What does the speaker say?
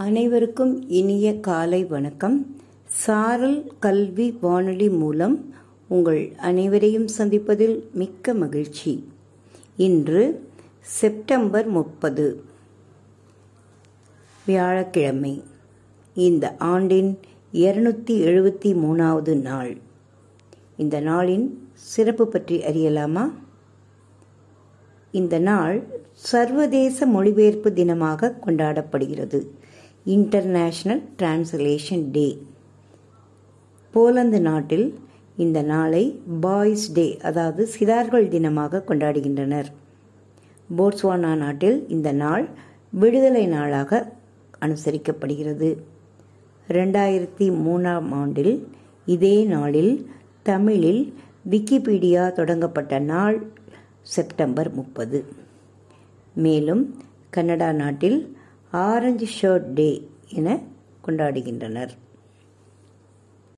அனைவருக்கும் இனிய காலை வணக்கம். சாரல் கல்வி வானொலி மூலம் உங்கள் அனைவரையும் சந்திப்பதில் மிக்க மகிழ்ச்சி. இன்று செப்டம்பர் முப்பது வியாழக்கிழமை இந்த ஆண்டின் இருநூத்தி எழுபத்தி மூணாவது நாள். இந்த நாளின் சிறப்பு பற்றி அறியலாமா? இந்த நாள் சர்வதேச மொழிபெயர்ப்பு தினமாக கொண்டாடப்படுகிறது. இன்டர்நேஷனல் டிரான்ஸ்லேஷன் டே போலந்து நாட்டில் இந்த நாளை பாய்ஸ் டே அதாவது சிறார்கள் தினமாக கொண்டாடுகின்றனர். போட்ஸ்வானா நாட்டில் இந்த நாள் விடுதலை நாளாக அனுசரிக்கப்படுகிறது. ரெண்டாயிரத்தி மூணாம் ஆண்டில் இதே நாளில் தமிழில் விக்கிபீடியா தொடங்கப்பட்ட நாள் செப்டம்பர் முப்பது. மேலும் கனடா நாட்டில் ஆரஞ்சு ஷர்ட் டே என கொண்டாடுகின்றனர்.